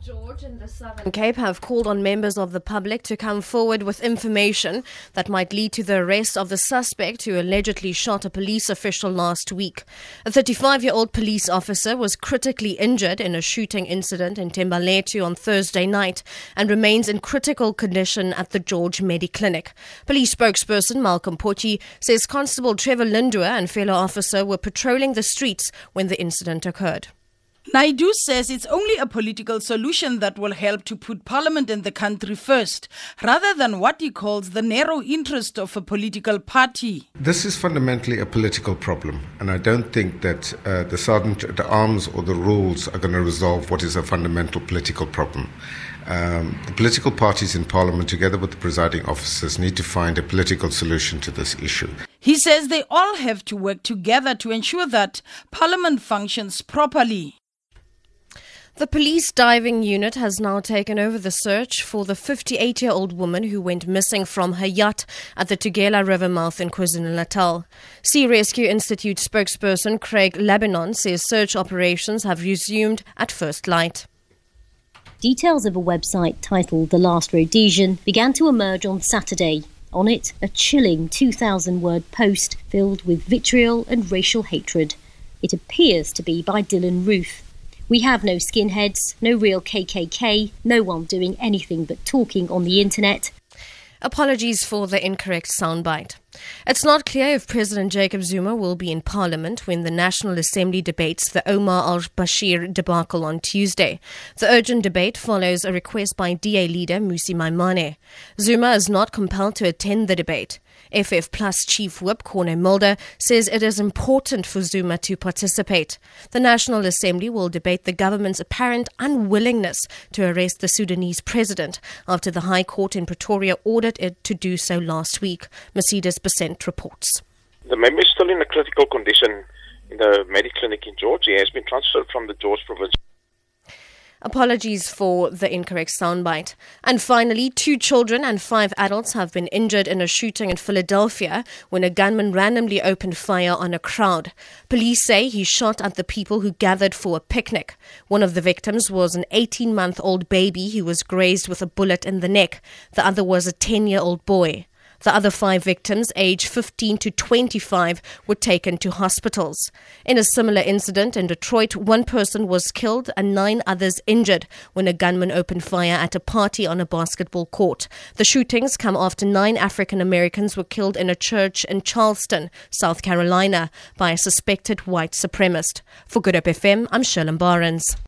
George in the Southern Cape have called on members of the public to come forward with information that might lead to the arrest of the suspect who allegedly shot a police official last week. A 35 year old police officer was critically injured in a shooting incident in Thembalethu on Thursday night and remains in critical condition at the George Mediclinic. Police spokesperson Malcolm Pojie says Constable Trevor Lindua and fellow officer were patrolling the streets when the incident occurred. Naidu says it's only a political solution that will help to put parliament in the country first, rather than what he calls the narrow interest of a political party. This is fundamentally a political problem, and I don't think that uh, the sergeant at arms or the rules are going to resolve what is a fundamental political problem. Um, the political parties in parliament, together with the presiding officers, need to find a political solution to this issue. He says they all have to work together to ensure that parliament functions properly. The police diving unit has now taken over the search for the 58 year old woman who went missing from her yacht at the Tugela River mouth in KwaZulu Natal. Sea Rescue Institute spokesperson Craig Lambinon says search operations have resumed at first light. Details of a website titled The Last Rhodesian began to emerge on Saturday. On it, a chilling 2,000 word post filled with vitriol and racial hatred. It appears to be by Dylann Roof. We have no skinheads, no real KKK, no one doing anything but talking on the internet. Apologies for the incorrect soundbite. It's not clear if President Jacob Zuma will be in Parliament when the National Assembly debates the Omar al Bashir debacle on Tuesday. The urgent debate follows a request by DA leader Mmusi Maimane. Zuma is not compelled to attend the debate. FF Plus Chief Whip Corne Mulder says it is important for Zuma to participate. The National Assembly will debate the government's apparent unwillingness to arrest the Sudanese president after the High Court in Pretoria ordered it to do so last week. Mercedes Besent reports. The member is still in a critical condition in the Mediclinic in George. He has been transferred from the George province. Apologies for the incorrect soundbite. And finally, two children and five adults have been injured in a shooting in Philadelphia when a gunman randomly opened fire on a crowd. Police say he shot at the people who gathered for a picnic. One of the victims was an 18 month old baby who was grazed with a bullet in the neck. The other was a 10 year old boy. The other five victims, aged 15 to 25, were taken to hospitals. In a similar incident in Detroit, one person was killed and nine others injured when a gunman opened fire at a party on a basketball court. The shootings come after nine African Americans were killed in a church in Charleston, South Carolina, by a suspected white supremacist. For Good Hope FM, I'm Sherlyn Barnes.